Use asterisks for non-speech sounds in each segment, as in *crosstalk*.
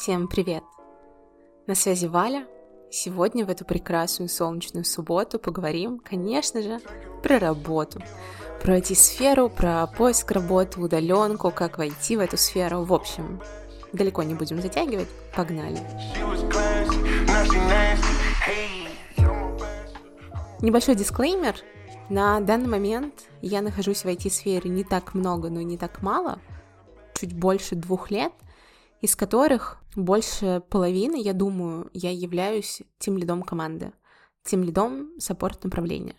Всем привет! На связи Валя. Сегодня в эту прекрасную солнечную субботу поговорим, конечно же, про работу. Про IT-сферу, про поиск работы, удаленку, как войти в эту сферу. В общем, далеко не будем затягивать, погнали. Небольшой дисклеймер. На данный момент я нахожусь в IT-сфере не так много, но и не так мало, чуть больше двух лет, из которых больше половины, я думаю, я являюсь тем лидом команды, тем лидом саппорт направления.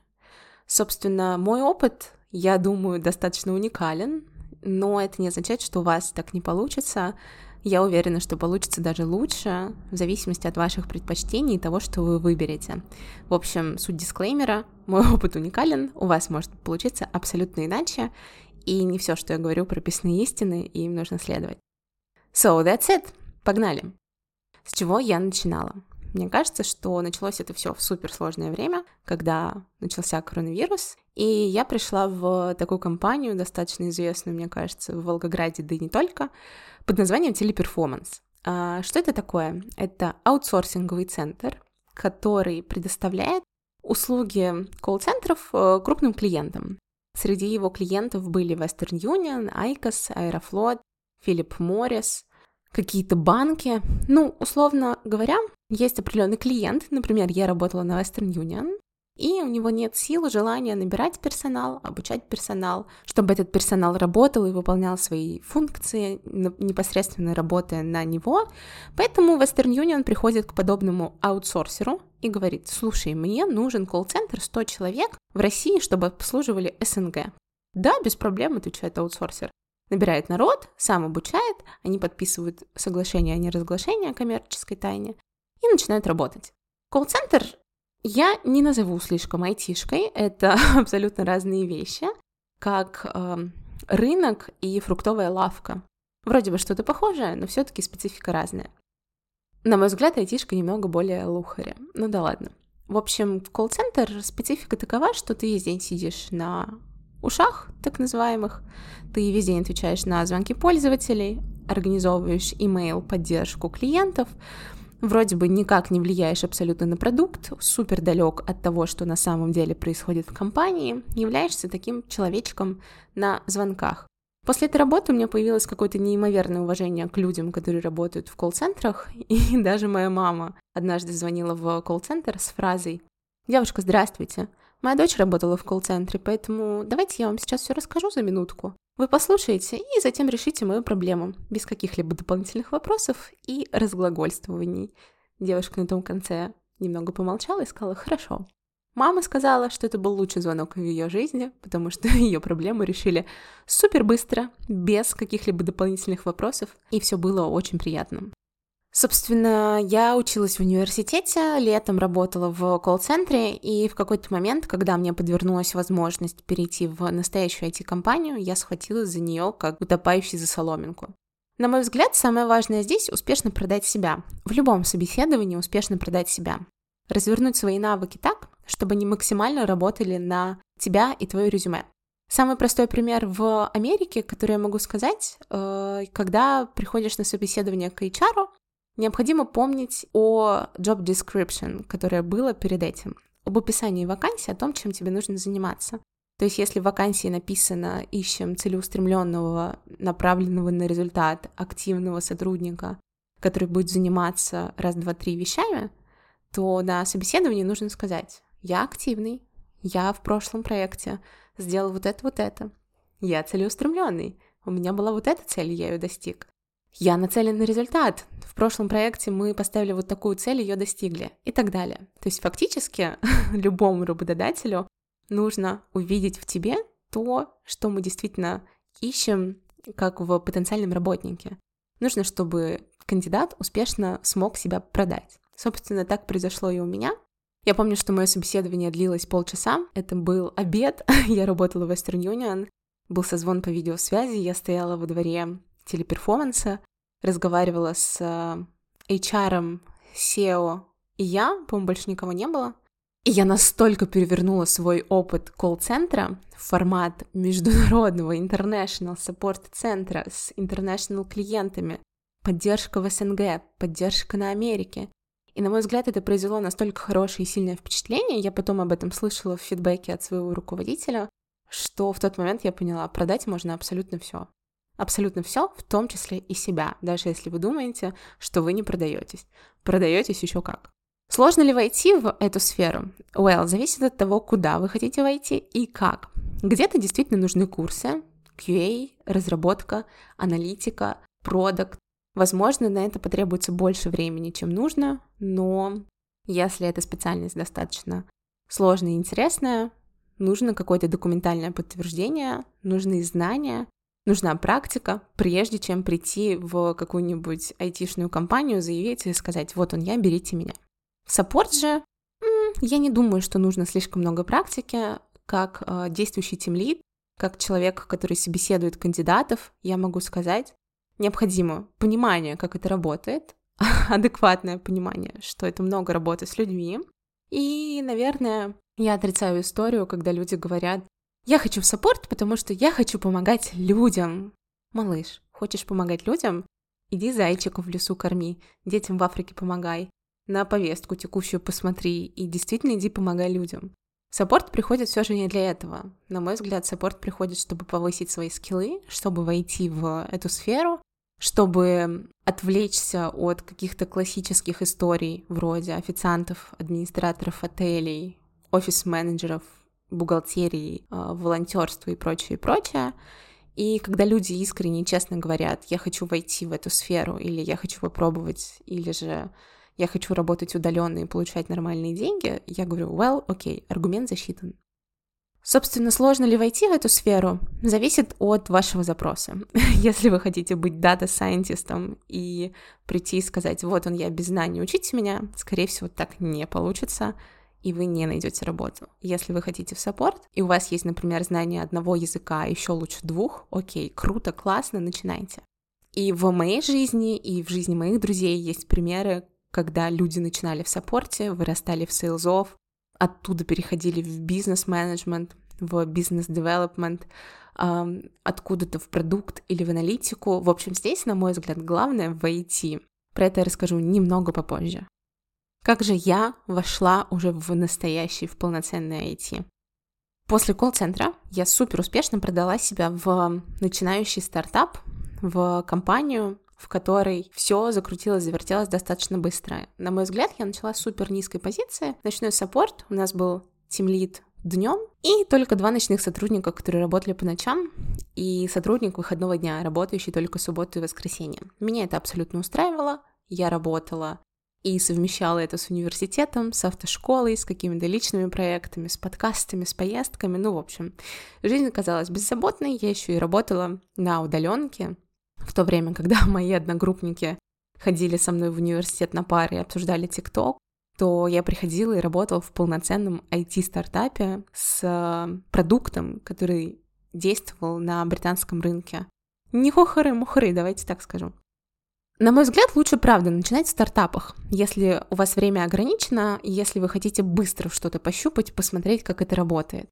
Собственно, мой опыт, я думаю, достаточно уникален, но это не означает, что у вас так не получится. Я уверена, что получится даже лучше, в зависимости от ваших предпочтений и того, что вы выберете. В общем, суть дисклеймера, мой опыт уникален, у вас может получиться абсолютно иначе, и не все, что я говорю, прописные истины, и им нужно следовать. So, that's it. Погнали. С чего я начинала? Мне кажется, что началось это все в суперсложное время, когда начался коронавирус, и я пришла в такую компанию, достаточно известную, мне кажется, в Волгограде, да и не только, под названием Teleperformance. А что это такое? Это аутсорсинговый центр, который предоставляет услуги колл-центров э, крупным клиентам. Среди его клиентов были Western Union, ICOS, Aeroflot, Philip Morris, какие-то банки. Ну, условно говоря, есть определенный клиент, например, я работала на Western Union, и у него нет сил, желания набирать персонал, обучать персонал, чтобы этот персонал работал и выполнял свои функции, непосредственно работая на него. Поэтому Western Union приходит к подобному аутсорсеру и говорит, слушай, мне нужен колл-центр 100 человек в России, чтобы обслуживали СНГ. Да, без проблем, отвечает аутсорсер. Набирает народ, сам обучает, они подписывают соглашение о неразглашении о коммерческой тайне и начинают работать. Колл-центр я не назову слишком айтишкой, это *laughs* абсолютно разные вещи, как э, рынок и фруктовая лавка. Вроде бы что-то похожее, но все-таки специфика разная. На мой взгляд, айтишка немного более лухаря. Ну да ладно. В общем, колл-центр специфика такова, что ты весь день сидишь на ушах, так называемых. Ты весь день отвечаешь на звонки пользователей, организовываешь email поддержку клиентов, вроде бы никак не влияешь абсолютно на продукт, супер далек от того, что на самом деле происходит в компании, являешься таким человечком на звонках. После этой работы у меня появилось какое-то неимоверное уважение к людям, которые работают в колл-центрах, *laughs* и даже моя мама однажды звонила в колл-центр с фразой «Девушка, здравствуйте, моя дочь работала в колл-центре, поэтому давайте я вам сейчас все расскажу за минутку. Вы послушаете и затем решите мою проблему, без каких-либо дополнительных вопросов и разглагольствований. Девушка на том конце немного помолчала и сказала «хорошо». Мама сказала, что это был лучший звонок в ее жизни, потому что *laughs* ее проблему решили супер быстро, без каких-либо дополнительных вопросов, и все было очень приятно. Собственно, я училась в университете, летом работала в колл-центре, и в какой-то момент, когда мне подвернулась возможность перейти в настоящую IT-компанию, я схватилась за нее как утопающий за соломинку. На мой взгляд, самое важное здесь — успешно продать себя. В любом собеседовании успешно продать себя. Развернуть свои навыки так, чтобы они максимально работали на тебя и твое резюме. Самый простой пример в Америке, который я могу сказать, э, когда приходишь на собеседование к HR, Необходимо помнить о job description, которое было перед этим, об описании вакансии, о том, чем тебе нужно заниматься. То есть, если в вакансии написано «ищем целеустремленного, направленного на результат, активного сотрудника, который будет заниматься раз, два, три вещами», то на собеседовании нужно сказать «я активный, я в прошлом проекте сделал вот это, вот это, я целеустремленный, у меня была вот эта цель, я ее достиг. Я нацелен на результат. В прошлом проекте мы поставили вот такую цель, ее достигли и так далее. То есть фактически *laughs* любому работодателю нужно увидеть в тебе то, что мы действительно ищем, как в потенциальном работнике. Нужно, чтобы кандидат успешно смог себя продать. Собственно, так произошло и у меня. Я помню, что мое собеседование длилось полчаса. Это был обед. *laughs* я работала в Western Union. Был созвон по видеосвязи. Я стояла во дворе телеперформанса, разговаривала с э, HR, SEO и я, по-моему, больше никого не было. И я настолько перевернула свой опыт колл-центра в формат международного international support центра с international клиентами, поддержка в СНГ, поддержка на Америке. И, на мой взгляд, это произвело настолько хорошее и сильное впечатление, я потом об этом слышала в фидбэке от своего руководителя, что в тот момент я поняла, продать можно абсолютно все. Абсолютно все, в том числе и себя, даже если вы думаете, что вы не продаетесь. Продаетесь еще как. Сложно ли войти в эту сферу? Well, зависит от того, куда вы хотите войти и как. Где-то действительно нужны курсы, QA, разработка, аналитика, продукт. Возможно, на это потребуется больше времени, чем нужно, но если эта специальность достаточно сложная и интересная, нужно какое-то документальное подтверждение, нужны знания, нужна практика, прежде чем прийти в какую-нибудь айтишную компанию, заявить и сказать, вот он я, берите меня. Саппорт же, я не думаю, что нужно слишком много практики, как э, действующий тимлид, как человек, который собеседует кандидатов, я могу сказать, необходимо понимание, как это работает, *laughs* адекватное понимание, что это много работы с людьми. И, наверное, я отрицаю историю, когда люди говорят, я хочу в саппорт, потому что я хочу помогать людям. Малыш, хочешь помогать людям? Иди зайчиков в лесу корми, детям в Африке помогай, на повестку текущую посмотри и действительно иди помогай людям. Саппорт приходит все же не для этого. На мой взгляд, саппорт приходит, чтобы повысить свои скиллы, чтобы войти в эту сферу, чтобы отвлечься от каких-то классических историй вроде официантов, администраторов отелей, офис-менеджеров, бухгалтерии, а, волонтерства и прочее, и прочее. И когда люди искренне и честно говорят, я хочу войти в эту сферу, или я хочу попробовать, или же я хочу работать удаленно и получать нормальные деньги, я говорю, well, окей, okay, аргумент засчитан. Собственно, сложно ли войти в эту сферу, зависит от вашего запроса. *laughs* Если вы хотите быть дата-сайентистом и прийти и сказать, вот он, я без знаний, учите меня, скорее всего, так не получится, и вы не найдете работу. Если вы хотите в саппорт, и у вас есть, например, знание одного языка, еще лучше двух, окей, круто, классно, начинайте. И в моей жизни, и в жизни моих друзей есть примеры, когда люди начинали в саппорте, вырастали в сейлзов, оттуда переходили в бизнес-менеджмент, в бизнес-девелопмент, откуда-то в продукт или в аналитику. В общем, здесь, на мой взгляд, главное войти. Про это я расскажу немного попозже. Как же я вошла уже в настоящий, в полноценный IT? После колл-центра я супер успешно продала себя в начинающий стартап, в компанию, в которой все закрутилось, завертелось достаточно быстро. На мой взгляд, я начала с супер низкой позиции. Ночной саппорт, у нас был тимлид днем и только два ночных сотрудника, которые работали по ночам, и сотрудник выходного дня, работающий только субботу и воскресенье. Меня это абсолютно устраивало. Я работала и совмещала это с университетом, с автошколой, с какими-то личными проектами, с подкастами, с поездками. Ну, в общем, жизнь казалась беззаботной. Я еще и работала на удаленке, в то время, когда *laughs* мои одногруппники ходили со мной в университет на пары и обсуждали ТикТок, то я приходила и работала в полноценном IT-стартапе с э, продуктом, который действовал на британском рынке. Не хухры-мухры, давайте так скажу. На мой взгляд, лучше, правда, начинать в стартапах. Если у вас время ограничено, если вы хотите быстро что-то пощупать, посмотреть, как это работает.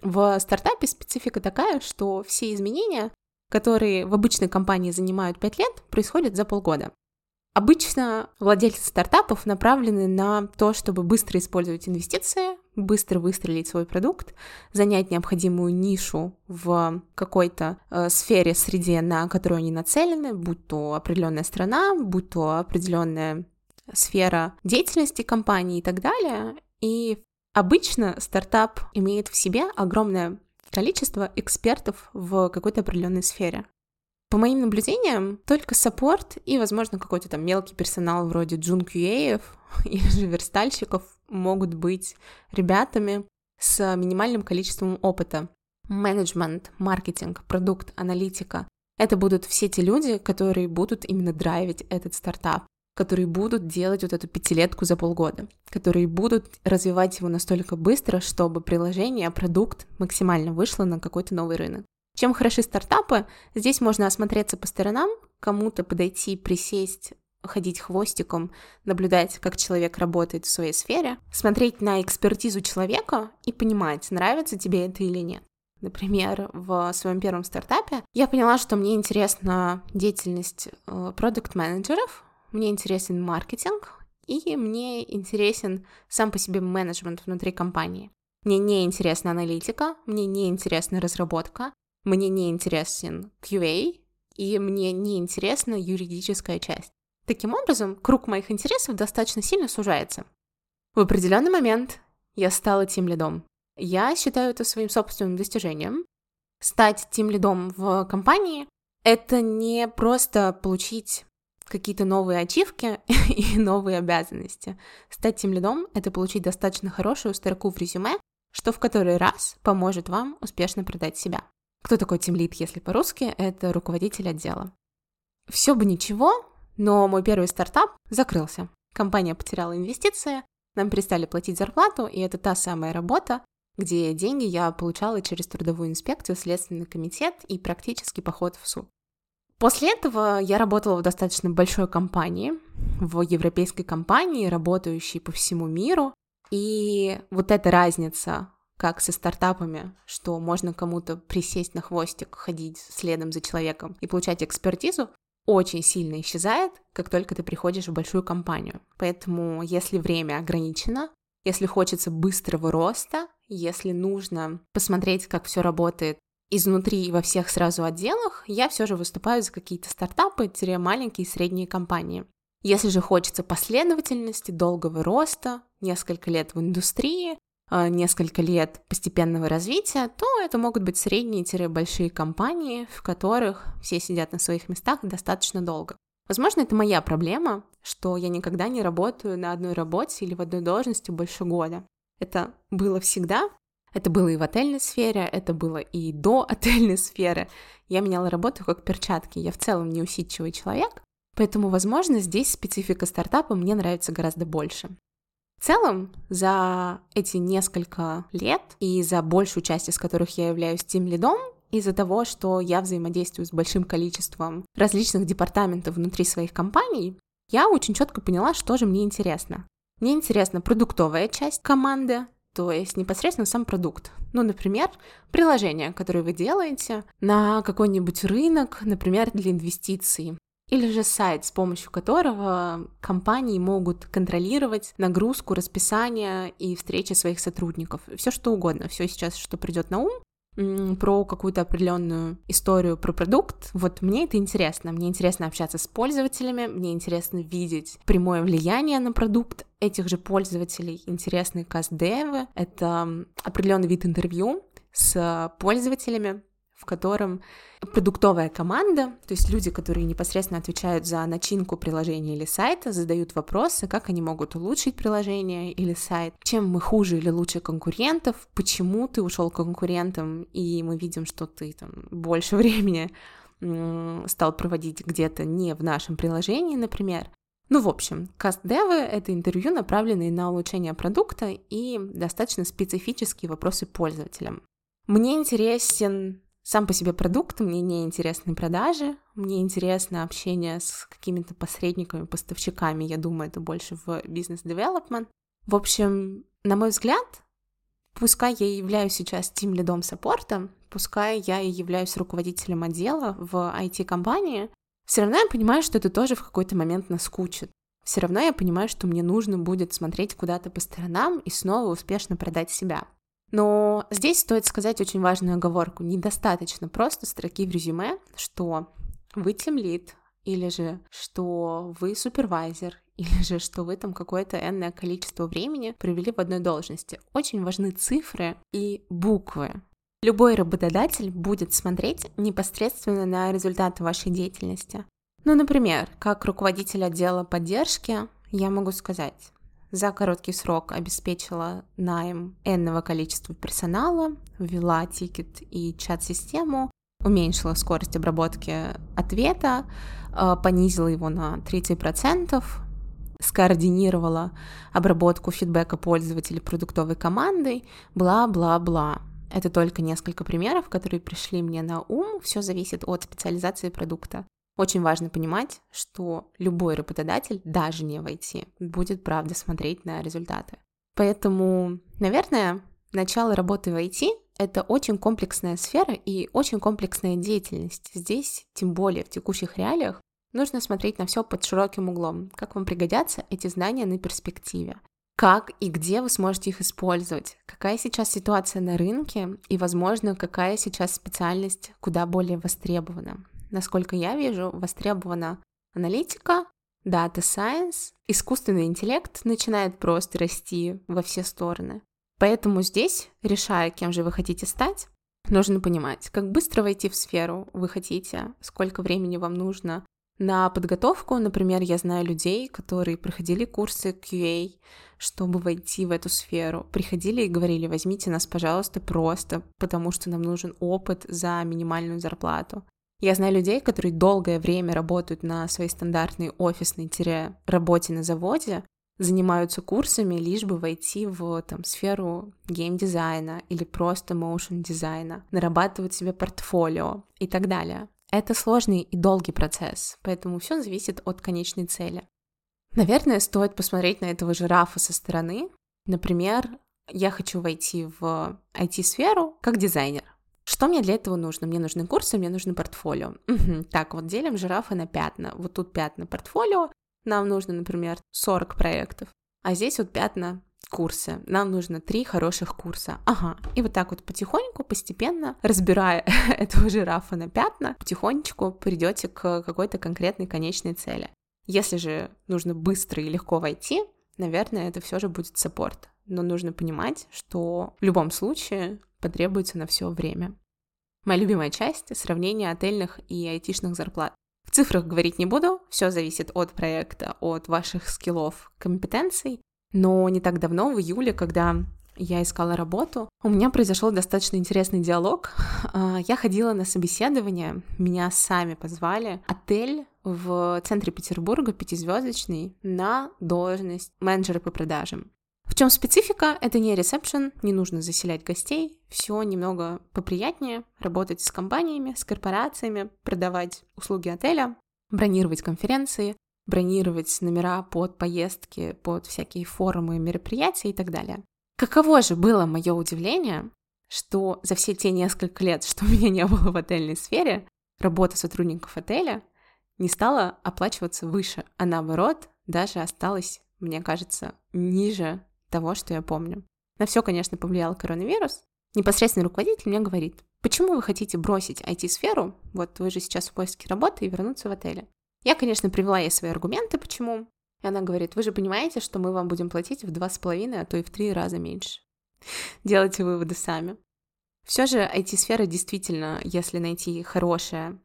В стартапе специфика такая, что все изменения которые в обычной компании занимают 5 лет, происходят за полгода. Обычно владельцы стартапов направлены на то, чтобы быстро использовать инвестиции, быстро выстрелить свой продукт, занять необходимую нишу в какой-то э, сфере, среде, на которую они нацелены, будь то определенная страна, будь то определенная сфера деятельности компании и так далее. И обычно стартап имеет в себе огромное количество экспертов в какой-то определенной сфере. По моим наблюдениям, только саппорт и, возможно, какой-то там мелкий персонал вроде джун QA *laughs* или же верстальщиков могут быть ребятами с минимальным количеством опыта. Менеджмент, маркетинг, продукт, аналитика — это будут все те люди, которые будут именно драйвить этот стартап которые будут делать вот эту пятилетку за полгода, которые будут развивать его настолько быстро, чтобы приложение, продукт максимально вышло на какой-то новый рынок. Чем хороши стартапы? Здесь можно осмотреться по сторонам, кому-то подойти, присесть, ходить хвостиком, наблюдать, как человек работает в своей сфере, смотреть на экспертизу человека и понимать, нравится тебе это или нет. Например, в своем первом стартапе я поняла, что мне интересна деятельность э, продукт-менеджеров, мне интересен маркетинг, и мне интересен сам по себе менеджмент внутри компании. Мне не интересна аналитика, мне не интересна разработка, мне не интересен QA, и мне не интересна юридическая часть. Таким образом, круг моих интересов достаточно сильно сужается. В определенный момент я стала тем лидом. Я считаю это своим собственным достижением. Стать тем лидом в компании — это не просто получить какие-то новые ачивки *laughs* и новые обязанности. Стать тем лидом — это получить достаточно хорошую строку в резюме, что в который раз поможет вам успешно продать себя. Кто такой тимлид, если по-русски? Это руководитель отдела. Все бы ничего, но мой первый стартап закрылся. Компания потеряла инвестиции, нам перестали платить зарплату, и это та самая работа, где деньги я получала через трудовую инспекцию, следственный комитет и практически поход в суд. После этого я работала в достаточно большой компании, в европейской компании, работающей по всему миру. И вот эта разница, как со стартапами, что можно кому-то присесть на хвостик, ходить следом за человеком и получать экспертизу, очень сильно исчезает, как только ты приходишь в большую компанию. Поэтому, если время ограничено, если хочется быстрого роста, если нужно посмотреть, как все работает изнутри и во всех сразу отделах, я все же выступаю за какие-то стартапы, маленькие и средние компании. Если же хочется последовательности, долгого роста, несколько лет в индустрии, несколько лет постепенного развития, то это могут быть средние-большие компании, в которых все сидят на своих местах достаточно долго. Возможно, это моя проблема, что я никогда не работаю на одной работе или в одной должности больше года. Это было всегда, это было и в отельной сфере, это было и до *laughs* отельной сферы. Я меняла работу как перчатки. Я в целом неусидчивый человек, поэтому, возможно, здесь специфика стартапа мне нравится гораздо больше. В целом, за эти несколько лет и за большую часть из которых я являюсь тем лидом, из-за того, что я взаимодействую с большим количеством различных департаментов внутри своих компаний, я очень четко поняла, что же мне интересно. Мне интересна продуктовая часть команды, то есть непосредственно сам продукт. Ну, например, приложение, которое вы делаете на какой-нибудь рынок, например, для инвестиций или же сайт, с помощью которого компании могут контролировать нагрузку, расписание и встречи своих сотрудников. Все что угодно, все сейчас, что придет на ум, про какую-то определенную историю про продукт. Вот мне это интересно. Мне интересно общаться с пользователями, мне интересно видеть прямое влияние на продукт этих же пользователей. Интересны каст-девы. Это определенный вид интервью с пользователями, в котором продуктовая команда, то есть люди, которые непосредственно отвечают за начинку приложения или сайта, задают вопросы, как они могут улучшить приложение или сайт, чем мы хуже или лучше конкурентов, почему ты ушел к конкурентам, и мы видим, что ты там больше *laughs* времени стал проводить где-то не в нашем приложении, например. Ну, в общем, каст-девы — это интервью, направленные на улучшение продукта и достаточно специфические вопросы пользователям. Мне интересен сам по себе продукт, мне не интересны продажи, мне интересно общение с какими-то посредниками, поставщиками, я думаю, это больше в бизнес-девелопмент. В общем, на мой взгляд, пускай я являюсь сейчас тим лидом саппорта, пускай я и являюсь руководителем отдела в IT-компании, все равно я понимаю, что это тоже в какой-то момент наскучит. Все равно я понимаю, что мне нужно будет смотреть куда-то по сторонам и снова успешно продать себя. Но здесь стоит сказать очень важную оговорку. Недостаточно просто строки в резюме, что вы тимлид, или же что вы супервайзер, *laughs* или же что вы там какое-то энное количество времени провели в одной должности. Очень важны цифры и буквы. Любой работодатель будет смотреть непосредственно на результаты вашей деятельности. Ну, например, как руководитель отдела поддержки, я могу сказать, за короткий срок обеспечила найм энного количества персонала, ввела тикет и чат-систему, уменьшила скорость обработки ответа, э, понизила его на 30%, скоординировала обработку фидбэка пользователей продуктовой командой, бла-бла-бла. Это только несколько примеров, которые пришли мне на ум. Все зависит от специализации продукта. Очень важно понимать, что любой работодатель, даже не в IT, будет правда смотреть на результаты. Поэтому, наверное, начало работы в IT — это очень комплексная сфера и очень комплексная деятельность. Здесь, тем более в текущих реалиях, нужно смотреть на все под широким углом. Как вам пригодятся эти знания на перспективе? Как и где вы сможете их использовать? Какая сейчас ситуация на рынке и, возможно, какая сейчас специальность куда более востребована? Насколько я вижу, востребована аналитика, Data Science, искусственный интеллект начинает просто расти во все стороны. Поэтому здесь, решая, кем же вы хотите стать, нужно понимать, как быстро войти в сферу вы хотите, сколько времени вам нужно на подготовку. Например, я знаю людей, которые проходили курсы QA, чтобы войти в эту сферу. Приходили и говорили, возьмите нас, пожалуйста, просто, потому что нам нужен опыт за минимальную зарплату. Я знаю людей, которые долгое время работают на своей стандартной офисной-работе на заводе, занимаются курсами, лишь бы войти в там, сферу геймдизайна или просто моушен дизайна, нарабатывать себе портфолио и так далее. Это сложный и долгий процесс, поэтому все зависит от конечной цели. Наверное, стоит посмотреть на этого жирафа со стороны. Например, я хочу войти в IT-сферу как дизайнер. Что мне для этого нужно? Мне нужны курсы, мне нужно портфолио. Так, вот делим жирафа на пятна. Вот тут пятна портфолио, нам нужно, например, 40 проектов, а здесь вот пятна курсы. Нам нужно три хороших курса. Ага. И вот так вот потихоньку, постепенно, разбирая *laughs* этого жирафа на пятна, потихонечку придете к какой-то конкретной конечной цели. Если же нужно быстро и легко войти, наверное, это все же будет саппорт. Но нужно понимать, что в любом случае потребуется на все время. Моя любимая часть — сравнение отельных и айтишных зарплат. В цифрах говорить не буду, все зависит от проекта, от ваших скиллов, компетенций. Но не так давно, в июле, когда я искала работу, у меня произошел достаточно интересный диалог. *laughs* А, я ходила на собеседование, меня сами позвали. Отель в центре Петербурга, пятизвездочный, на должность менеджера по продажам. В чем специфика? Это не ресепшн, не нужно заселять гостей, все немного поприятнее, работать с компаниями, с корпорациями, продавать услуги отеля, бронировать конференции, бронировать номера под поездки, под всякие форумы, мероприятия и так далее. Каково же было мое удивление, что за все те несколько лет, что у меня не было в отельной сфере, работа сотрудников отеля не стала оплачиваться выше, а наоборот даже осталась, мне кажется, ниже того, что я помню. На все, конечно, повлиял коронавирус. Непосредственный руководитель мне говорит, почему вы хотите бросить IT-сферу, вот вы же сейчас в поиске работы, и вернуться в отеле. Я, конечно, привела ей свои аргументы, почему. И она говорит, вы же понимаете, что мы вам будем платить в два с половиной, а то и в три раза меньше. Делайте выводы сами. Все же IT-сфера действительно, если найти хорошее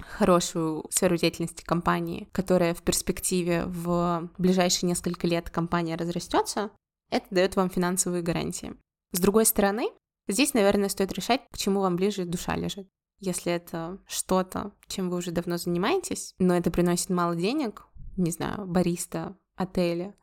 хорошую сферу деятельности компании, которая в перспективе в ближайшие несколько лет компания разрастется, это дает вам финансовые гарантии. С другой стороны, здесь, наверное, стоит решать, к чему вам ближе душа лежит. Если это что-то, чем вы уже давно занимаетесь, но это приносит мало денег, не знаю, бариста, отеля,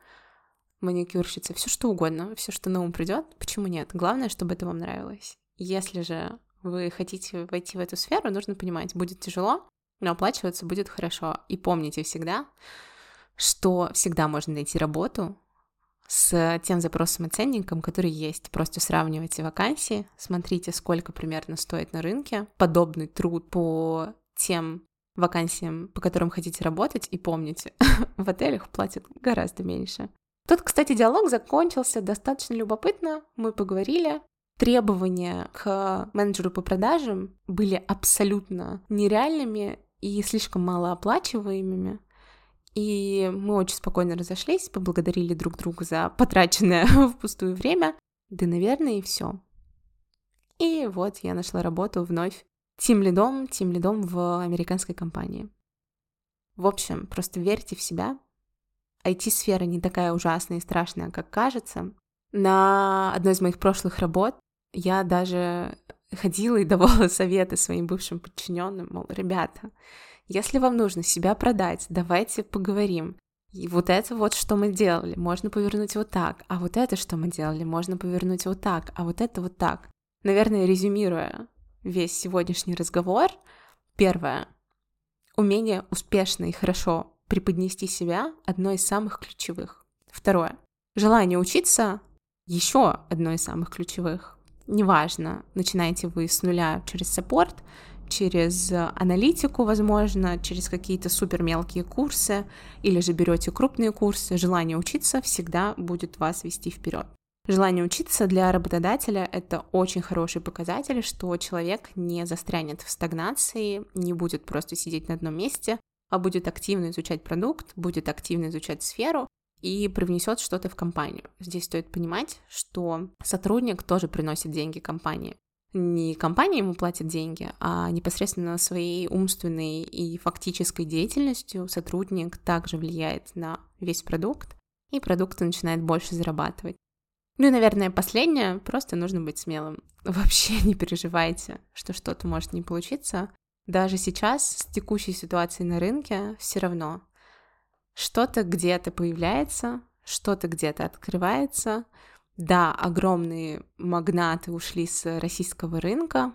маникюрщица, все что угодно, все, что на ум придет, почему нет? Главное, чтобы это вам нравилось. Если же вы хотите войти в эту сферу, нужно понимать, будет тяжело, но оплачиваться будет хорошо. И помните всегда, что всегда можно найти работу, с тем запросом и ценником, который есть. Просто сравнивайте вакансии, смотрите, сколько примерно стоит на рынке подобный труд по тем вакансиям, по которым хотите работать, и помните, *laughs* в отелях платят гораздо меньше. Тут, кстати, диалог закончился достаточно любопытно, мы поговорили. Требования к менеджеру по продажам были абсолютно нереальными и слишком малооплачиваемыми. И мы очень спокойно разошлись, поблагодарили друг друга за потраченное *laughs* впустую время. Да, наверное, и все. И вот я нашла работу вновь тим лидом, тим лидом в американской компании. В общем, просто верьте в себя. IT-сфера не такая ужасная и страшная, как кажется. На одной из моих прошлых работ я даже ходила и давала *laughs* советы своим бывшим подчиненным, мол, ребята, если вам нужно себя продать, давайте поговорим. И вот это вот, что мы делали, можно повернуть вот так, а вот это, что мы делали, можно повернуть вот так, а вот это вот так. Наверное, резюмируя весь сегодняшний разговор, первое, умение успешно и хорошо преподнести себя одно из самых ключевых. Второе, желание учиться еще одно из самых ключевых. Неважно, начинаете вы с нуля через саппорт, через аналитику, возможно, через какие-то супер мелкие курсы, или же берете крупные курсы, желание учиться всегда будет вас вести вперед. Желание учиться для работодателя — это очень хороший показатель, что человек не застрянет в стагнации, не будет просто сидеть на одном месте, а будет активно изучать продукт, будет активно изучать сферу и привнесет что-то в компанию. Здесь стоит понимать, что сотрудник тоже приносит деньги компании. Не компания ему платит деньги, а непосредственно своей умственной и фактической деятельностью сотрудник также влияет на весь продукт, и продукт начинает больше зарабатывать. Ну и, наверное, последнее, просто нужно быть смелым. *laughs* Вообще не переживайте, что что-то может не получиться. Даже сейчас, с текущей ситуацией на рынке, все равно что-то где-то появляется, что-то где-то открывается. Да, огромные магнаты ушли с российского рынка.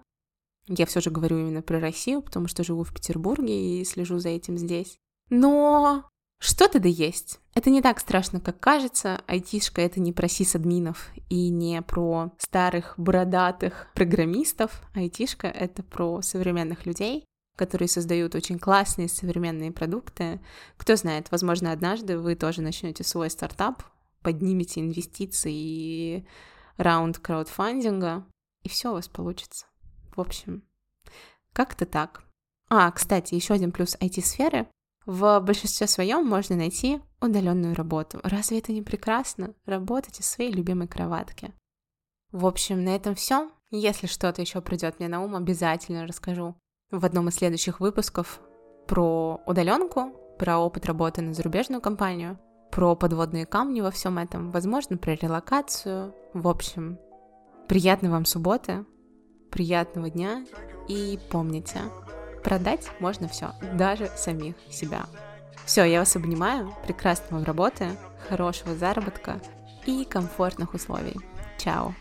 Я все же говорю именно про Россию, потому что живу в Петербурге и слежу за этим здесь. Но что-то да есть. Это не так страшно, как кажется. Айтишка — это не про сисадминов и не про старых бородатых программистов. Айтишка — это про современных людей, которые создают очень классные современные продукты. Кто знает, возможно, однажды вы тоже начнете свой стартап, поднимете инвестиции и раунд краудфандинга, и все у вас получится. В общем, как-то так. А, кстати, еще один плюс IT-сферы в большинстве своем можно найти удаленную работу. Разве это не прекрасно? Работать из своей любимой кроватки. В общем, на этом все. Если что-то еще придет мне на ум, обязательно расскажу в одном из следующих выпусков про удаленку, про опыт работы на зарубежную компанию, про подводные камни во всем этом, возможно, про релокацию. В общем, приятной вам субботы, приятного дня и помните, Продать можно все, даже самих себя. Все, я вас обнимаю, прекрасной вам работы, хорошего заработка и комфортных условий. Чао!